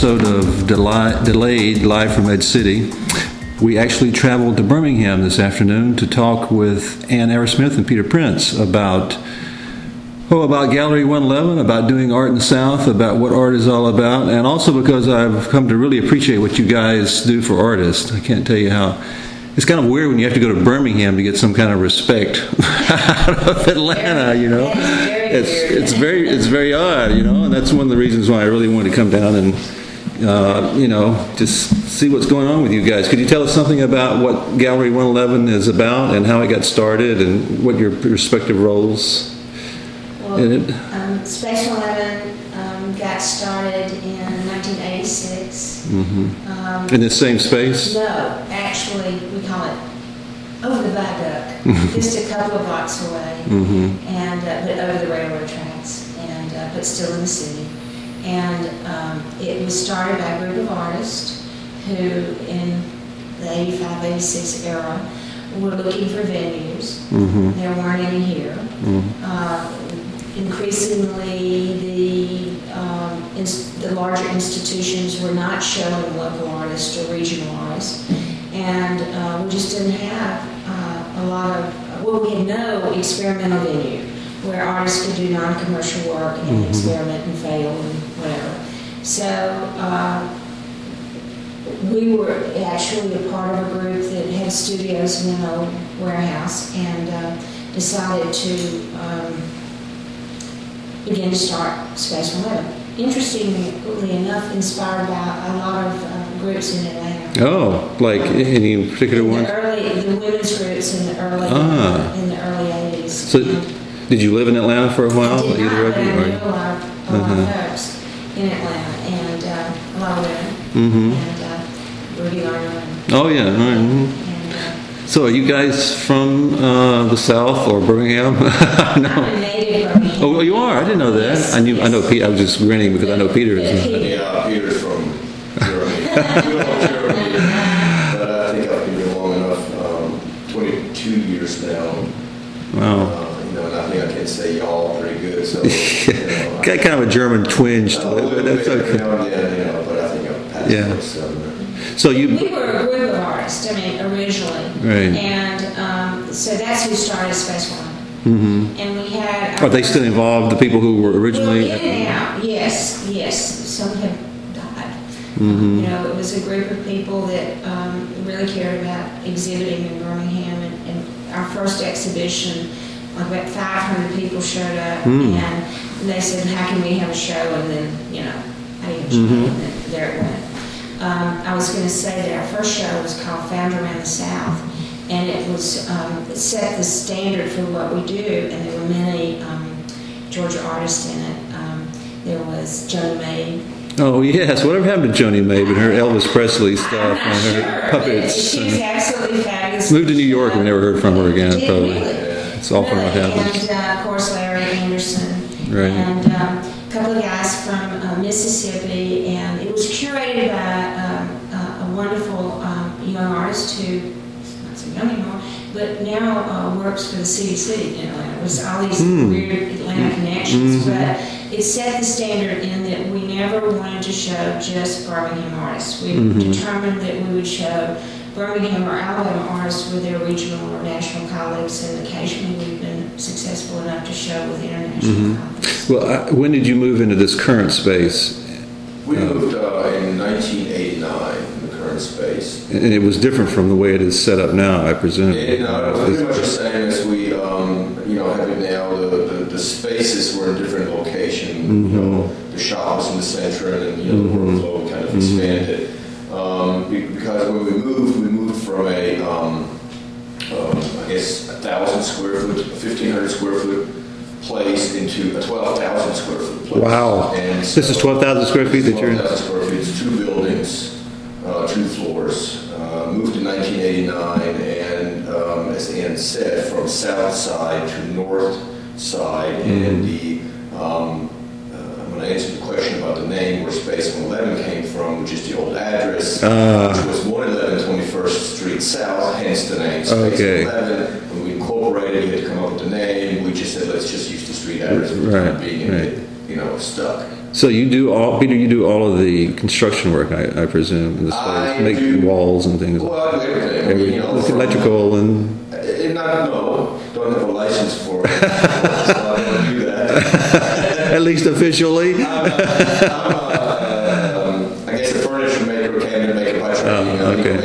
episode of Deli- Delayed Live from Ed City. We actually traveled to Birmingham this afternoon to talk with Ann Arrasmith and Peter Prinz about oh about Gallery 111, about doing art in the South, about what art is all about, and also because I've come to really appreciate what you guys do for artists. I can't tell you how. It's kind of weird when you have to go to Birmingham to get some kind of respect out of Atlanta, you know. It's it's very it's very odd, you know, and that's one of the reasons why I really wanted to come down and uh, you know just see what's going on with you guys. Could you tell us something about what Gallery 111 is about and how it got started and what your respective roles in it? Um, Space 11 um, got started in 1986. Um, In the same space? no, actually, we call it over the viaduct, just a couple of blocks away, and uh, but over the railroad tracks, and uh, but still in the city. And um, it was started by a group of artists who, in the 85, 86 era, were looking for venues. There weren't any here. Uh, increasingly, the um, ins- the larger institutions were not showing local artists or regional artists, and uh, we just didn't have uh, a lot of well, we had no experimental venue where artists could do non-commercial work and experiment and fail and whatever. So. Uh, we were actually a part of a group that had studios in an old warehouse and uh, decided to um, begin to start Space 11. Interestingly enough, inspired by a lot of uh, groups in Atlanta. Oh, like any particular one? the early, the women's groups in the early, Ah. in the early 80s. So, did you live in Atlanta for a while? I did Either not, of you? I knew a lot, a lot of folks in Atlanta and uh, a lot of women. Mhm. And uh, Ruby Garner and, Oh yeah. all right, and uh, So, are you guys from uh, the South or Birmingham? I'm no. a native Birmingham. Oh, you are. I didn't know that. Yes, I knew. I know. yes. Pete. I was just grinning because I know Peter Yeah, is. Peter. Yeah, Peter's from Germany. we Germany, but I think I've been here long enough, um, 22 years now. Wow. Uh, you know, and I think I can say y'all pretty good, so, you know. Got kind of a German twinge to it, but that's okay. now and then, you know, but I think I'm past Yeah. so. So you. We were a group of artists, I mean, originally. Right. And um, so that's who started Space One. Mm-hmm. And we had. Are they still involved? The people who were originally. Well, in and out, yes, yes. Some have died. Mm-hmm. You know, it was a group of people that um, really cared about exhibiting in Birmingham. And, and our first exhibition, like about 500 people showed up. Hmm. And they said, how can we have a show? And then, you know, how do you have a show? Mhm. And then there it went. Um, I was going to say that our first show was called Found Around the South, and it was um, it set the standard for what we do. And there were many um, Georgia artists in it. Um, there was Joni Mabe. Oh yes. Whatever happened to Joni Mabe and her Elvis Presley stuff and her but puppets? She's absolutely fabulous. Moved to New York. And we never heard from her again. Probably. really? It's often what happens. And uh, of course, Larry Anderson. Right. And um, a couple of guys from uh, Mississippi. And it was curated by um, uh, a wonderful um, young artist who, not so young anymore, but now uh, works for the CDC in Atlanta. It was all these Hmm. weird Atlanta connections. Mhm. But it set the standard in that we never wanted to show just Birmingham artists. We Mhm. determined that we would show Birmingham or Alabama artists with their regional or national colleagues, and occasionally we've been successful enough to show with international Mhm. colleagues. Well, I, when did you move into this current space? We moved uh, in 1989 in the current space. And it was different from the way it is set up now, I presume. And uh, it was pretty much the same as we, um, you know, have it now. The, the, the spaces were in different locations. You know, the shop was in the center, and you know, the workflow kind of expanded. Um, because when we moved, we moved from a, um, I guess, a thousand square foot, fifteen hundred square foot place into a twelve thousand square foot place. Wow. And This is so- 12,000 square feet that you're in? 12,000 square feet, it's two buildings, uh, two floors. Uh, Moved in 1989, and um, as Ann said, from south side to north side, and the, um, uh, I'm going to answer the question about the name where Space 111 came from, which is the old address, Ah. which was 111 21st Street South, hence the name Space Okay. 111. When we incorporated, we had to come up with the name, we just said, let's just use the street address for the Right, time being, and right. it, you know, stuck. So you do all, Peter. You do all of the construction work, I, I presume, in the I space, make do- walls and things. Well, I do everything. Every, you know, electrical and Eh, Not, no, don't have a license for it, so I don't do that. at least officially. I'm, I'm a, um, I guess a furniture maker, cabinet maker by training. Oh, I okay.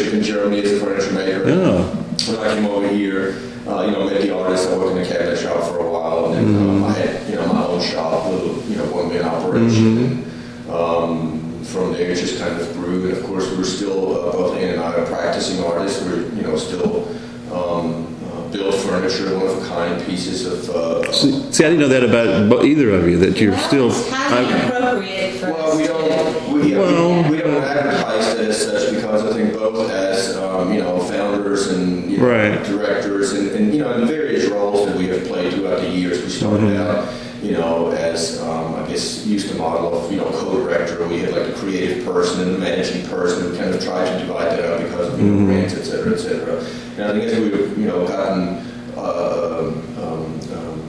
Made an apprenticeship in Germany as a furniture maker. Oh. When I came over here, uh, you know, met the artist. I worked in a cabinet shop for a while, and then Mm-hmm. um, I had, you know, my own shop, little, you know, one man operation. Mm-hmm. And, um, from there, it just kind of grew. And of course, we're still uh, both Ann and I are practicing artists. We're, you know, still um, uh, build furniture, one of a kind pieces of. Uh, See, see, I didn't know that about bo- either of you. That you're Well, still. It's highly I- appropriate for Well, us we don't, we, yeah, Well- we, we don't advertise that as such because I think both as, um, you know, founders and, you know, Right. directors and, and, you know, in the various roles that we have played throughout the years. We started Mm-hmm. out, you know, as, um, I guess, used the model of, you know, co-director. We had like the creative person and the managing person. We kind of tried to divide that up because of, you Mm-hmm. know, grants, et cetera, et cetera. And I think as we've, you know, gotten, uh, um, um,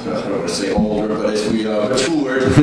I don't want to say older, but as we uh, matured,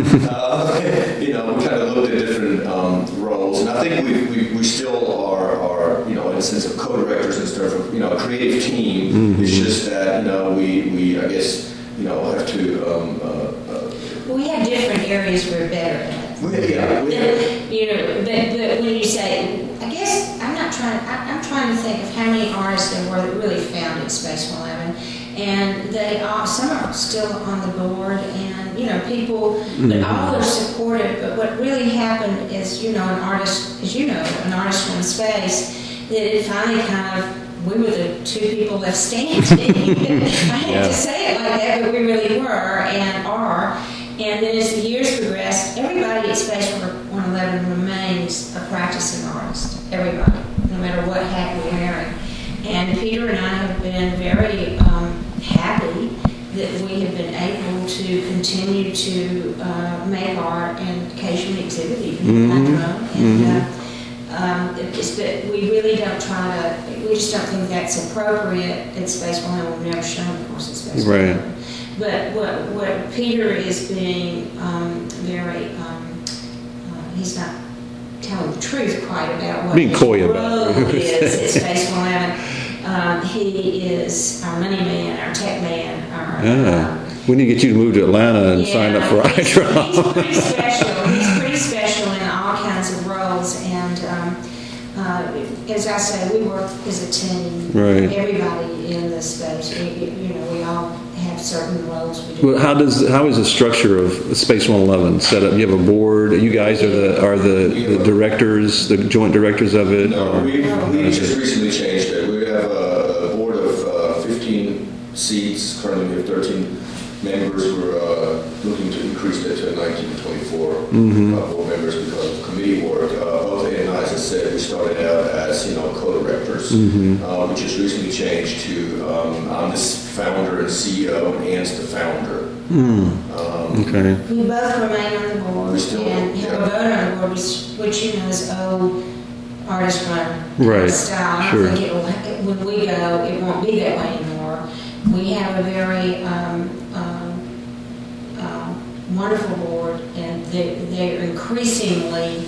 I think we, we, we still are, are, you know, in a sense of co-directors and stuff, of, you know, a creative team. It's just that, you know, we, we I guess, you know, have to, um, uh, uh, We have different areas we're better at. we, yeah, we, You know, but, but when you say, I guess, I'm not trying, I, I'm trying to think of how many artists there were that really founded Space 11. And they are some are still on the board and, you know, people, but mm-hmm. all are supportive. But what really happened is, you know, an artist, as you know, an artist from the space, that it finally kind of, we were the two people left standing. I hate Yeah. to say it like that, but we really were and are. And then as the years progressed, everybody at Space 111 remains a practicing artist. Everybody, no matter what hat we're wearing. And Peter and I have been very happy that we have been able to continue to uh, make art and occasionally exhibit even in Patro. And uh, um, it's, but we really don't try to, we just don't think that's appropriate at Space 111. We've never shown, of course, at Space Right. 111. But what, what Peter is being um, very, um, uh, he's not telling the truth quite about what Being coy about is at Space 111. Um, he is our money man, our tech man, our. Yeah. um, We need to get you to move to Atlanta and sign up for yeah, he's- He's pretty special. He's pretty special in all kinds of roles. And um, uh, as I say, we work as a team. Right. Everybody in this space, we, you know, we all have certain roles we do. Well, how does how is the structure of Space 111 set up? You have a board. You guys are the are the, the directors, the joint directors of it. No, or- we, we just recently changed it. We have a, a board of uh, 15 seats. Currently, we have 13 members. We're uh, looking to increase that to 19 to 24 uh, board members because of committee work. Uh, both Ann and I, as I said, we started out as you know co-directors. Uh, we just recently changed to um, I'm the founder and CEO, and Ann's the founder. Um, okay. We both remain on the board We still- and have a yeah. vote on the board, which, which you know is old artist run Right, style. Sure. don't think it will, when we go, it won't be that way anymore. We have a very um, wonderful board, and they, they're increasingly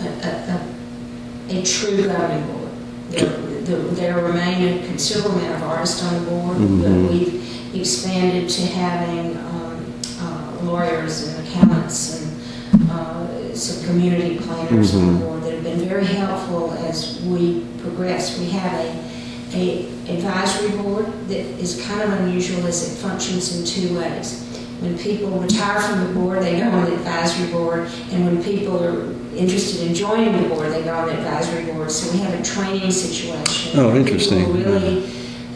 a, a, a, a true governing board. There, remain a considerable amount of artists on the board, but we've expanded to having um, uh, lawyers and accountants and uh, some community planners on the board that have been very helpful as we progress. We have a, a advisory board that is kind of unusual as it functions in two ways. When people retire from the board, they go on the advisory board, and when people are interested in joining the board, they go on the advisory board. So we have a training situation. Oh, interesting. People really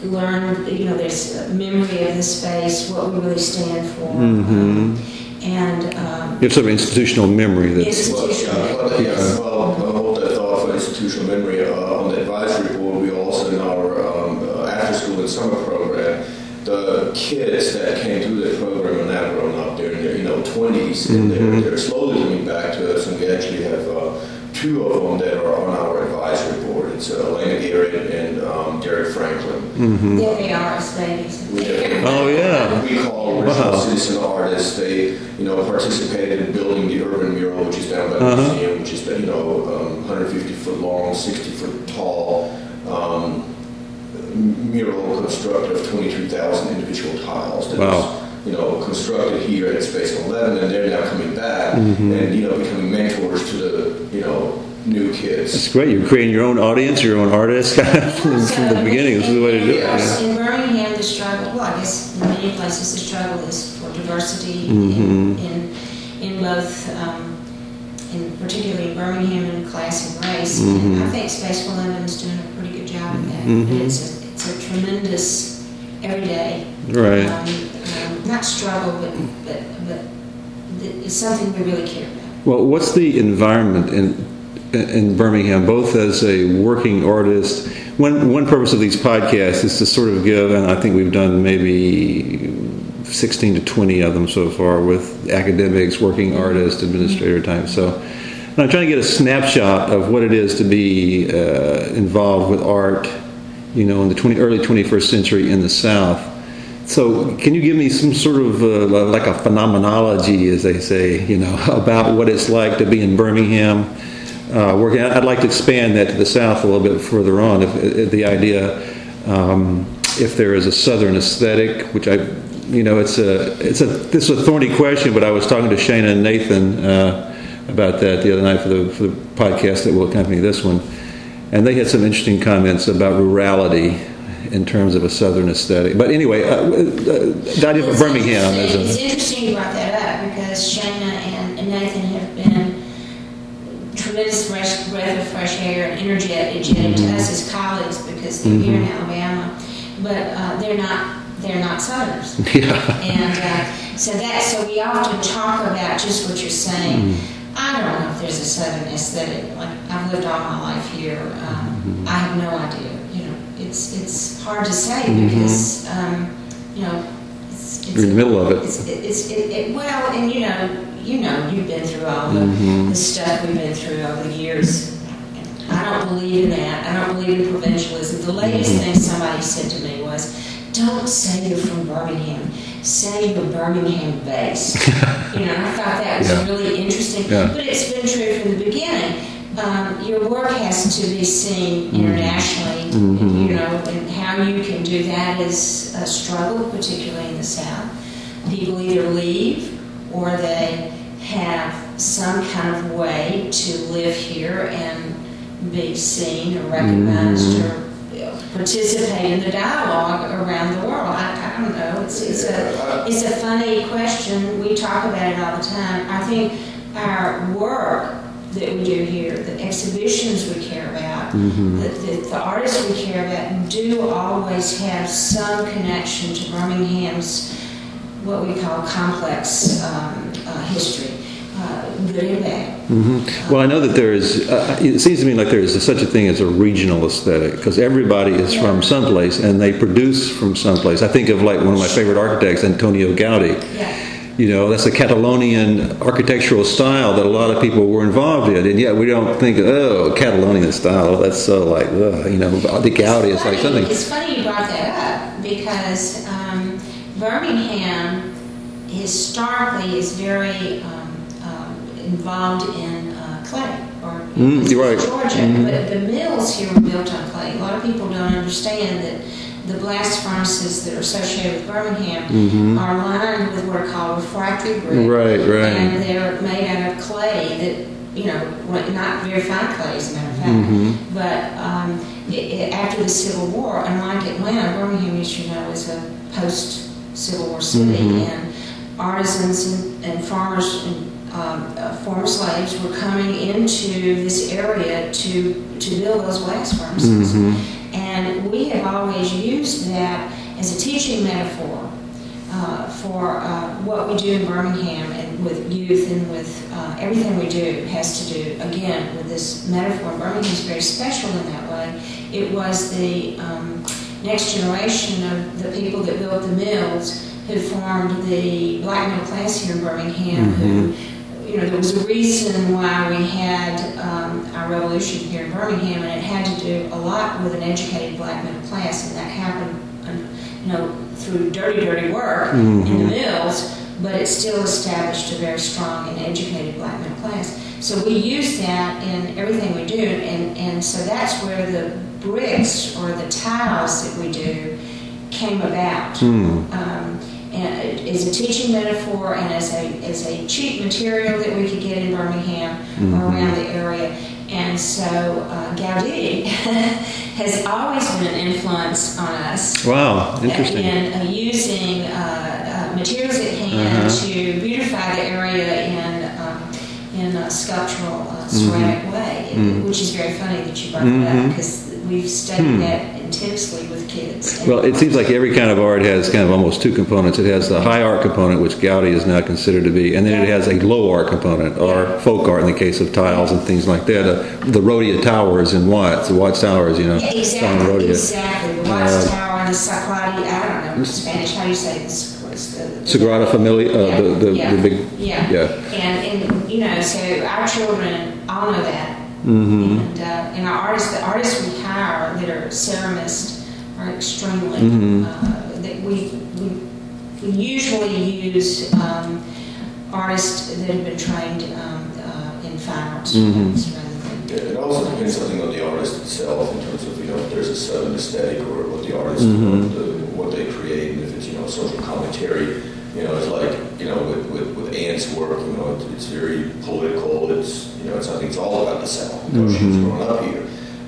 learn, you know, there's a memory of the space, what we really stand for. um, And um, You have sort of institutional memory that's. Well, yeah, well, yeah, well, I'll hold that thought for institutional memory. Uh, on the advisory board, we also in our um, uh, after-school and summer program, the kids that came through that program are now grown up. They're in their you know 20s, and they're, they're slowly coming back to us. And we actually have uh, two of them that are on our advisory board. It's uh, Elena Garrett and um, Derek Franklin. Mm-hmm. They'll be artist babies. Oh, yeah. We call original Wow. citizen artists. They, you know, participated in building the urban mural, which is down by the Uh-huh. museum, which is, you know, um, 150 foot long, 60 foot tall. Um, mural constructed of 23,000 individual tiles. That Wow. Was, you know, constructed here at Space 11, and they're now coming back Mm-hmm. and, you know, becoming mentors to the, you know, new kids. It's great. You're creating your own audience, your own artist from, from the beginning. This is the way to do it. Yes. yeah. In Birmingham, the struggle, well, I guess in many places, the struggle is for diversity Mm-hmm. in, in, in both, um, in particularly in Birmingham in class and race. Mm-hmm. And I think Space 111 is doing a pretty good job of that. Mm-hmm. It's a, it's a tremendous, everyday, Right. um, not struggle, but, but, but it's something we really care about. Well, what's the environment in in Birmingham, both as a working artist? One one purpose of these podcasts is to sort of give, and I think we've done maybe sixteen to twenty of them so far with academics, working artists, administrator types. So. I'm trying to get a snapshot of what it is to be uh, involved with art, you know, in the 20, early 21st century in the South. So, can you give me some sort of uh, like a phenomenology, as they say, you know, about what it's like to be in Birmingham? Uh, working, I'd like to expand that to the South a little bit further on. If, if the idea, um, if there is a Southern aesthetic, which I, you know, it's a, it's a, this is a thorny question. But I was talking to Shana and Nathan uh, about that the other night for the for the podcast that will accompany this one, and they had some interesting comments about rurality in terms of a southern aesthetic. But anyway, uh, uh, the idea of Birmingham It's interesting you brought that up because Shana and Nathan have been tremendous fresh breath of fresh air and energetic Mm-hmm. to us as colleagues because they're here in Alabama, but uh, they're not they're not Southerners. yeah, And uh, so that so we often talk about just what you're saying. I don't know if there's a Southern aesthetic. Like I've lived all my life here. Um, I have no idea. It's it's hard to say because um, you know it's, it's You're in the middle of it. It's, it, it, well, and you know you know you've been through all the, Mm-hmm. the stuff we've been through over the years. I don't believe in that. I don't believe in provincialism. The latest Mm-hmm. thing somebody said to me was, "Don't say you're from Birmingham. Say you're Birmingham based." you know, I thought that was Yeah. really interesting. Yeah. But it's been true from the beginning. Um, your work has to be seen mm-hmm. internationally. You mm-hmm. know, and how you can do that is a struggle, particularly in the South. People either leave or they have some kind of way to live here and be seen or recognized mm-hmm. or you know, participate in the dialogue around the world. I, I don't know. It's, it's a it's a funny question. We talk about it all the time. I think our work that we do here, the exhibitions we care about, the, the, the artists we care about, do always have some connection to Birmingham's what we call complex um, uh, history, uh, good and bad. Well, I know that there is. Uh, it seems to me like there is such a thing as a regional aesthetic because everybody is from someplace and they produce from someplace. I think of like one of my favorite architects, Antonio Gaudi. Yeah. You know, that's a Catalonian architectural style that a lot of people were involved in, and yet we don't think, oh, Catalonian style. That's so like, ugh, you know, the Gaudi is like something. It's funny you brought that up because um, Birmingham historically is very um, um, involved in uh, clay. Or Mm, you're right. Georgia, but the mills here were built on clay. A lot of people don't understand that the blast furnaces that are associated with Birmingham are lined with what are called refractory brick. Mm-hmm. Right, right. And they're made out of clay that, you know, not very fine clay, as a matter of fact. Mm-hmm. But um, it, it, after the Civil War, unlike Atlanta, Birmingham, as you know, is a post-Civil War city, Mm-hmm. and artisans and, and farmers and um, uh, former slaves were coming into this area to to build those blast furnaces. Mm-hmm. And we have always used that as a teaching metaphor uh, for uh, what we do in Birmingham and with youth and with uh, everything we do has to do, again, with this metaphor. Birmingham is very special in that way. It was the um, next generation of the people that built the mills who formed the black middle class here in Birmingham who you know, there was a reason why we had um, our revolution here in Birmingham, and it had to do a lot with an educated black middle class, and that happened, um, you know, through dirty, dirty work in the mills, but it still established a very strong and educated black middle class. So we use that in everything we do, and, and so that's where the bricks or the tiles that we do came about. Um, and as a teaching metaphor and as a, as a cheap material that we could get in Birmingham or around the area. And so uh, Gaudi has always been an influence on us. Wow, interesting. In uh, using uh, uh, materials at hand Uh-huh. to beautify the area in, um, in a sculptural uh, ceramic way, Mm-hmm. which is very funny that you brought that up because we've studied that intensely with kids. Well, it seems like every kind of art has kind of almost two components. It has the high art component, which Gaudi is now considered to be, and then it has a low art component, or folk art in the case of tiles and things like that. Uh, the Rodia Towers in Watts, the Watts Towers, you know, Yeah, exactly, exactly. The Watts Uh, Tower and the Sacrati, I don't know in Spanish, how do you say this? The, the, Sagrada Familia, uh, the, the, yeah, the big, yeah. yeah. And, and, you know, so our children all know that. Mm-hmm. And, uh, and our artists, the artists we hire that are ceramists are extremely, Mm-hmm. uh, that we, we, we usually use um, artists that have been trained um, uh, in fine arts Mm-hmm. rather than Yeah, It also depends something on the artist itself in terms of, you know, if there's a certain aesthetic or what the artist, Mm-hmm. what, the, what they create, and if it's, you know, social commentary, you know, it's like, you know, with, with, with Anne's work, you know, it's, it's very political, it's, you know, it's, I think it's all about the South, because she was growing up here.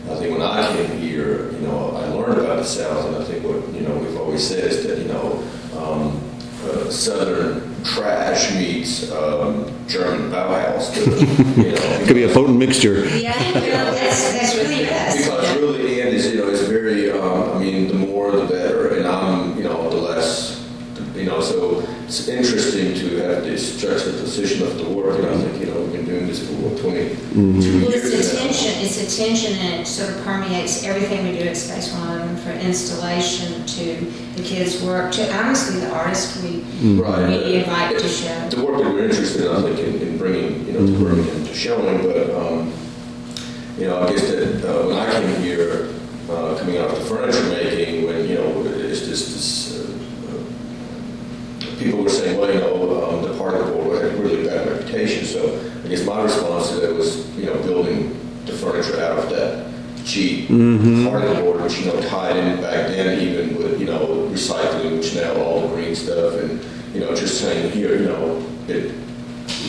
I think when I came here, you know, I learned about the South, and I think what, you know, we've always said is that, you know, um, uh, Southern trash meets um, German Bauhaus. you know, Could be a potent mixture. Yeah, you know, that's, that's really best. because really, and is you know, it's very. Um, I mean, the more the better, and I'm, you know, the less. You know, so it's interesting to have this juxtaposition of the work, and I think you know we've been doing this for what, 22 Well, years it's now. attention, it's attention and it sort of permeates everything we do at Space One, from installation to the kids' work, to honestly the artists we, Right. we invite to show. The work that we're interested in, I think, in, in bringing, you know, to Birmingham to showing, but, um, you know, I guess that uh, when I came here, uh, coming out of the furniture making, when, you know, it's just this, uh, people were saying, well, you know, um, the particle board had a really bad reputation, so I guess my response to that was, you know, building the furniture out of that cheap particle board, which, you know, tied in back then even with, you know, recycling, which now all the green stuff, and, you know, just saying here, you know, it,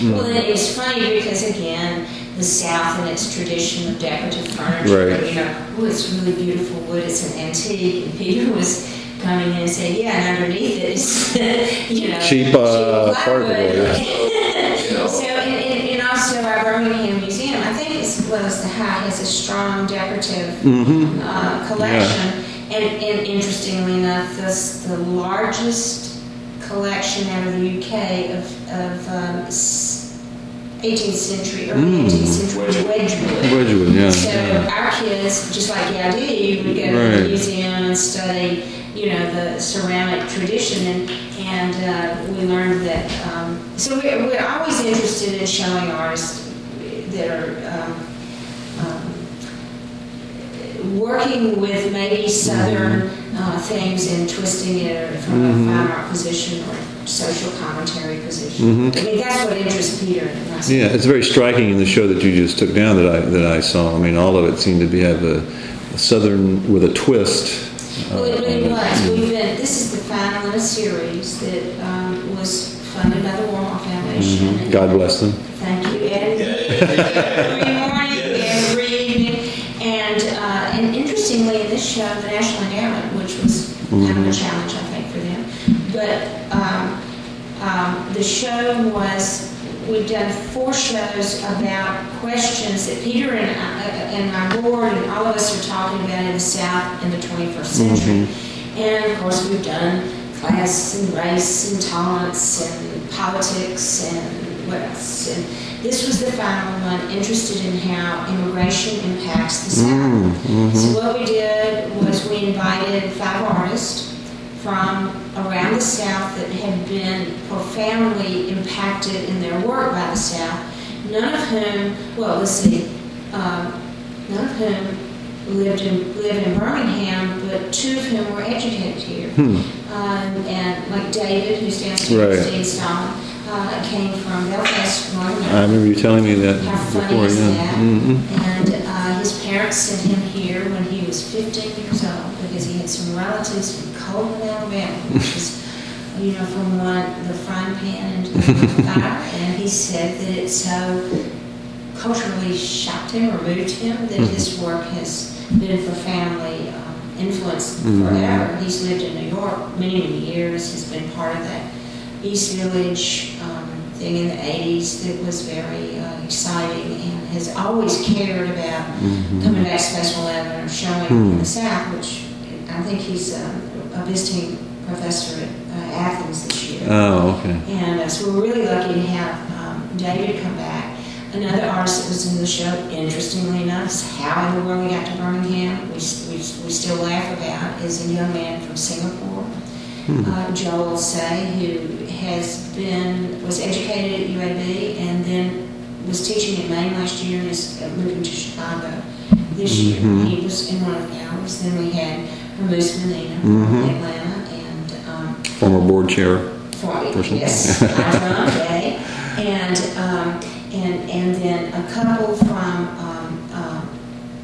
Well, and it's funny because again, the South and its tradition of decorative furniture, Right. you know, oh, it's really beautiful wood, it's an antique, and Peter was coming in and saying, yeah, and underneath it is, you know, Cheap, uh, plywood." particle board, you know. So, and, and, and also our Birmingham Museum, I think as well as the High, has a strong decorative Mm-hmm. uh, collection. And, and interestingly enough, this the largest collection out of the UK of, of um, 18th century, early 18th century Wedgwood. Wedgwood, yeah. So yeah. our kids, just like Gaudi, would go to the museum and study, you know, the ceramic tradition, and and uh, we learned that. Um, so we're, we're always interested in showing artists that are. Um, um, working with maybe southern uh, things and twisting it from a fine art position or social commentary position. I mean, that's what interests Peter. Yeah, it's very striking in the show that you just took down that I that I saw. I mean, all of it seemed to be have a, a southern with a twist. Well, it really uh, was. We've been, this is the final in a series that um, was funded by the Warhol Foundation. Mm-hmm. God bless them. Thank you, Ed. Every morning, every evening. And, uh, and interestingly, in this show, the National Endowment, which was kind Mm-hmm. of a challenge, I think, for them, but um, um, the show was, we've done four shows about questions that Peter and, I, and our board and all of us are talking about in the South in the 21st century. Mm-hmm. And of course, we've done class and race and tolerance and politics and what else. And this was the final one, interested in how immigration impacts the South. Mm-hmm. So what we did was we invited five artists from around the South that had been profoundly impacted in their work by the South none of whom, well, let's see, um, none of whom lived in lived in Birmingham, but two of whom were educated here. Hmm. Um, and like David, who's downstairs, Right. Stallman, uh, came from Belfast, Northern I remember you telling me that how funny before, is yeah. that? hmm And parents sent him here when he was 15 years old because he had some relatives from Cullman, Alabama, which is, you know, from one the frying pan into the fire. And he said that it so culturally shocked him or moved him that Mhm. his work has been for family um, influence Mhm. forever. He's lived in New York many, many years. He's been part of that East Village um, thing in the 80s that was very uh, exciting and has always cared about Mhm. coming back to Special 11 or showing Hmm. in the South, which I think he's um, a visiting professor at uh, Athens this year. Oh, okay. And uh, so we're really lucky to have um, David come back. Another artist that was in the show, interestingly enough, is how in the world we got to Birmingham, we, we, we still laugh about, is a young man from Singapore, Hmm. uh, Joel Say, who has been, was educated at UAB and then was teaching at Maine last year and is uh, moving to Chicago this year. Mhm. He was in one of the hours. Then we had Ramus Medina Mhm. from Atlanta and um, Former board chair. for, Person. yes, Hydrant Day, and, um, and, and then a couple from, um, um,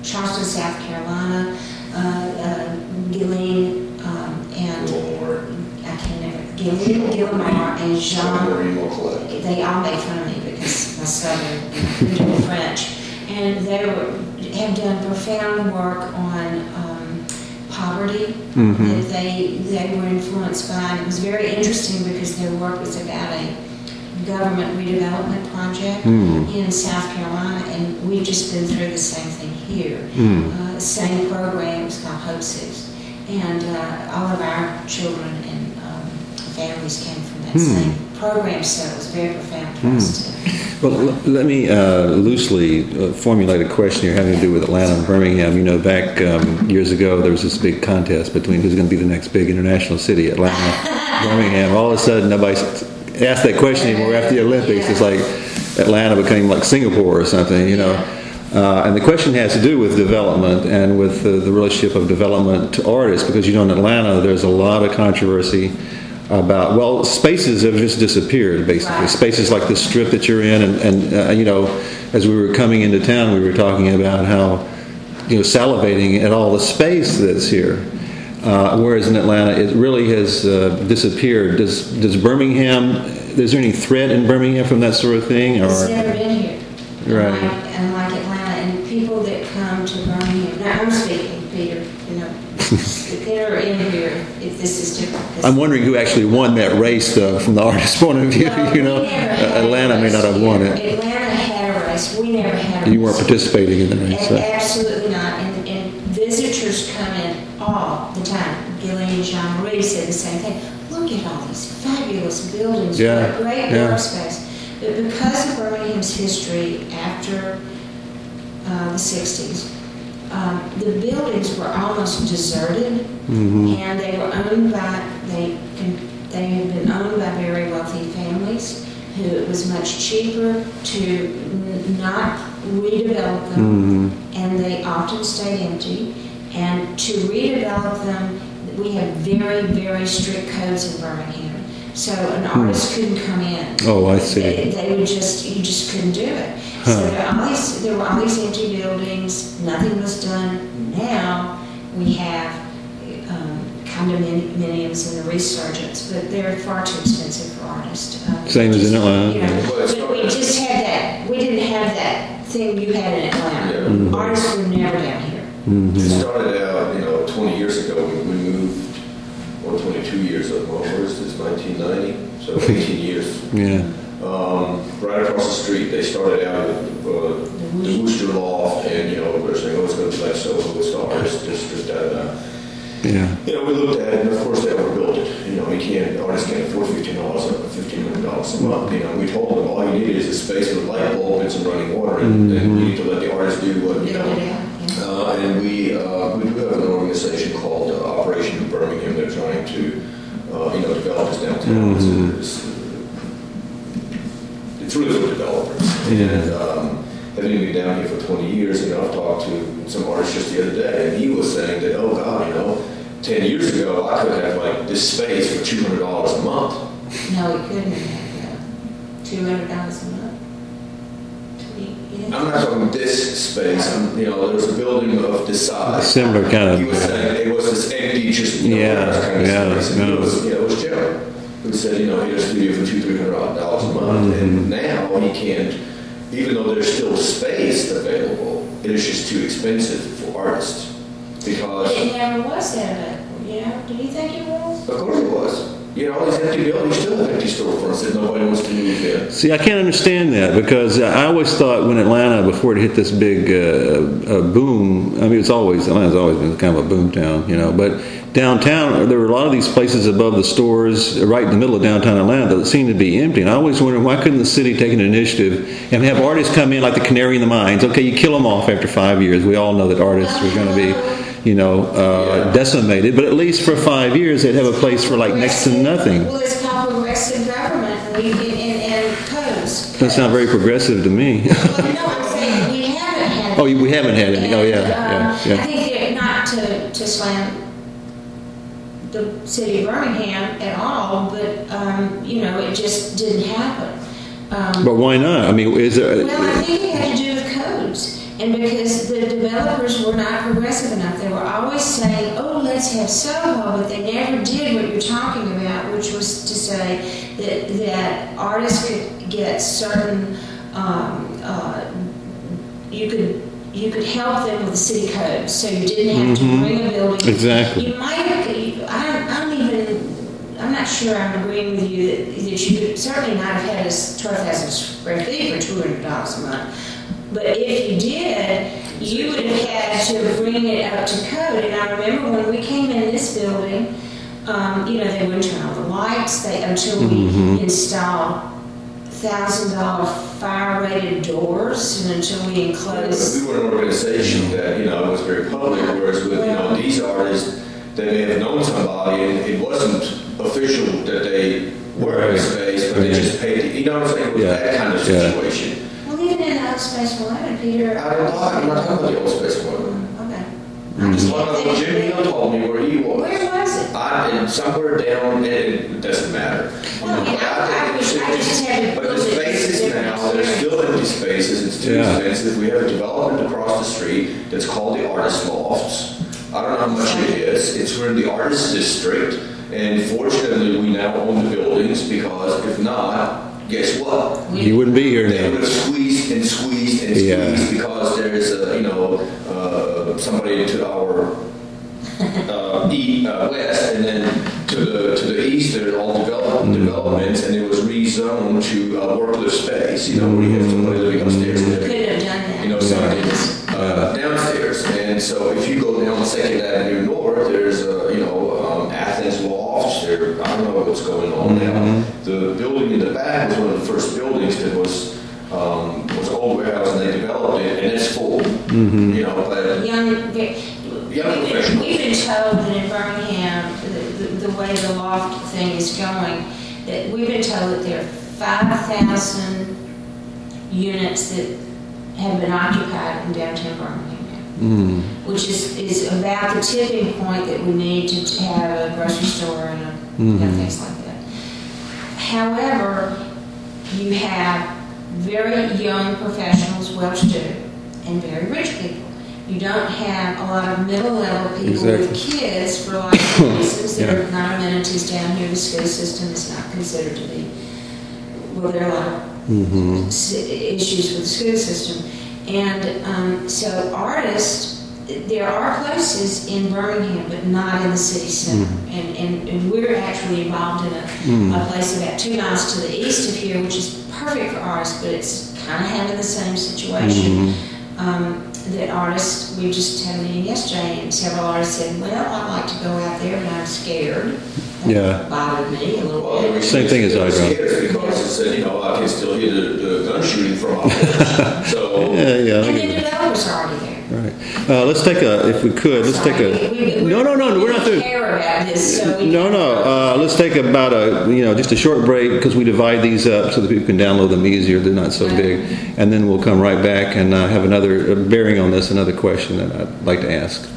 Charleston, South Carolina, uh, uh, Gilleen, um, and, Or I can't remember, Gilleen, Gilmar, and Jean, Marie they all make fun of me southern, French. And they were, have done profound work on um, poverty Mhm. that they, they were influenced by. And it was very interesting because their work was about a government redevelopment project Hmm. in South Carolina, and we've just been through the same thing here. Hmm. Uh, same program, it's called Hope Six. And uh, all of our children and um, families came from Hmm. program, so it was very profound for us to. Well, let me uh, loosely uh, formulate a question here having to do with Atlanta and Birmingham. You know, back um, years ago, there was this big contest between who's going to be the next big international city, Atlanta, Birmingham. All of a sudden, nobody asked that question anymore after the Olympics. It's like Atlanta became like Singapore or something, you know. Uh, and the question has to do with development and with uh, the relationship of development to artists, because you know in Atlanta there's a lot of controversy about well spaces have just disappeared basically Right. spaces like the strip that you're in and, and uh, you know as we were coming into town we were talking about how you know salivating at all the space that's here uh, whereas in Atlanta it really has uh, disappeared does does Birmingham is there any threat in Birmingham from that sort of thing It's never been here. Right. Unlike, unlike Atlanta, and people that come to Birmingham, now I'm speaking, Peter, you know, they're in here, this is different. I'm wondering who actually won that race though from the artist's point of view Well, you know we never had Uh, Atlanta may not have won it Atlanta had a race, we never had a you weren't participating in the race so. Absolutely not, and, and visitors come in all the time. Gillian and Jean Marie said the same thing. Look at all these fabulous buildings, Yeah, what a great yeah. workspace. But because of Birmingham's history after uh, the 60s, um, the buildings were almost deserted, Mhm. and they were owned by they they had been owned by very wealthy families who it was much cheaper to n- not redevelop them Mhm. and they often stayed empty. And to redevelop them, we have very, very strict codes in Birmingham. So an artist couldn't come in. Hmm. Oh, I see. They, they would just, you just couldn't do it. So Huh. there, all these, there were all these empty buildings, nothing was done. Now we have um, condominiums and the resurgence, but they're far too expensive for artists. Um, Same as in Atlanta. you know, but we just had that, we didn't have that thing you had in Atlanta. Yeah. Mhm. Artists were never down here. Mhm. It started out, you know, 20 years ago, we, we moved, or 22 years ago, where is this, 1990? So 18 years. yeah Um, right across the street, they started out at uh, the Wooster Loft, and, you know, they're saying, oh, it's going to be like Soho, it's the artist district, da, da, da. yeah You know, we looked at it, and of course, they overbuilt it. You know, you can't, artists can't afford fifteen dollars, fifteen hundred dollars a month. You know, we told them, all you need is a space with a light bulb and some running water, and, and you need to let the artist do what, you know. yeah. Uh, and we, uh, we do have an organization called Operation New Birmingham. They're trying to, uh, you know, develop this downtown. It's- it's, It's really for developers. And um, having been down here for 20 years, you know, I've talked to some artists just the other day, and he was saying that, oh God, you know, 10 years ago I could have like this space for $200 a month. No, we couldn't have that. Two hundred dollars a month. Twenty- yeah. I'm not talking this space. I'm, you know, there was a building of this size. Similar kind of- He was saying it was this empty, just you know, Yeah, warehouse kind of yeah, space. And yeah. it was, you know, it was Joe who said, you know, he had a studio for two, three hundred dollars a month, and mm-hmm. now he can't. Even though there's still space available, it is just too expensive for artists because. It never was that available, you know? Do you think it was? Of course it was. You know, these empty buildings still have empty storefronts that nobody wants to in. See, I can't understand that because I always thought when Atlanta, before it hit this big uh, uh, boom, I mean, it's always, Atlanta's always been kind of a boom town, you know, but downtown, there were a lot of these places above the stores, right in the middle of downtown Atlanta, that seemed to be empty. And I always wondered, why couldn't the city take an initiative and have artists come in like the canary in the mines? Okay, you kill them off after five years. We all know that artists are going to be, you know, uh, Yeah. decimated, but at least for five years, they'd have a place for like next to nothing. Well, it's called progressive government and, and, and codes. Doesn't very progressive to me. Well, no, I'm saying we haven't had. Oh, we haven't had any. Oh, yeah, And, yeah, yeah. I think not to, to slam the city of Birmingham at all, but, um, you know, it just didn't happen. Um, But why not? I mean, is there? Well, I think it had to do with codes. And because the developers were not progressive enough, they were always saying, oh, let's have Soho, but they never did what you're talking about, which was to say that, that artists could get certain, um, uh, you could, you could help them with the city code, so you didn't have to bring a building. Mm-hmm. Exactly. You might, I don't, I don't even, I'm not sure I'm agreeing with you that, that you could certainly not have had a twelve thousand square feet for two hundred dollars a month. But if you did, you would have had to bring it up to code. And I remember when we came in this building, um, you know, they wouldn't turn on the lights, they, until we installed thousand dollar fire rated doors and until we But enclosed. we were an organization that, you know, was very public, whereas with, you know, these artists, they may have known somebody and it wasn't official that they were in Right. space, but they just paid, you know what I'm saying? It was Yeah. that kind of situation. Well, even in the Space One, Peter. Uh, I don't talk, I'm not talking about the old space one. Okay. I just Well, can't think- Jim Neal told me where he was. Where was it? I, and somewhere down, it, it doesn't matter. Well, yeah, I- I wish- I just had to But the build it. spaces now, there's still empty spaces, it's too Yeah. expensive. We have a development across the street that's called the Artist Lofts. I don't know how much it is, it's we're in the Artist District, and fortunately, we now own the buildings, because if not, guess what? You wouldn't be here They would now. have squeezed and squeezed and Yeah. squeezed because there's a, you know, uh, somebody to our uh, e, uh, west, and then to the to the east, there's all develop, developments, and it was rezoned to uh, work lift space. You know, where you have somebody living upstairs and everything Couldn't have done that. you know, something uh, downstairs. And so if you go down Second Avenue North, there's, uh, you know, um, Athens Lofts, there, I don't know what's going on now. The building in the back was one of the first buildings that was, um, was old warehouse and they developed it and it's full. You know, but Young, Young we've been- professionals. we've been told that in Birmingham, the, the- the way the loft thing is going, that we've been told that there are five thousand units that have been occupied in downtown Birmingham now. Which is, is about the tipping point that we need to have a grocery store and, a- you know, things like that. However, you have very young professionals, well-to-do, and very rich people. You don't have a lot of middle-level people with kids for lots of reasons. There Yeah. are not amenities down here. The school system is not considered to be, well, there are a lot of Mm-hmm. issues with the school system. And um, so artists, there are places in Birmingham, but not in the city center. Mm-hmm. And, and, and we're actually involved in a, a place about two miles to the east of here, which is perfect for artists, but it's kind of having the same situation. Mm-hmm. Um, that artists, we just had a meeting yesterday, and several artists said, well, I'd like to go out there, but I'm scared. That Yeah. Bothered me a little well, bit. the Same thing as it's I scared Because it said, you know, I can still hear the, the gun shooting from out. So, Yeah, yeah. I And get the it. developers are already there. Right. Uh, let's take a, if we could, let's take a. No, no, no, we're not through. care about this, so. we- No, no. Uh, let's take about a you know just a short break because we divide these up so that people can download them easier. They're not so big, and then we'll come right back and uh, have another uh, bearing on this. Another question that I'd like to ask.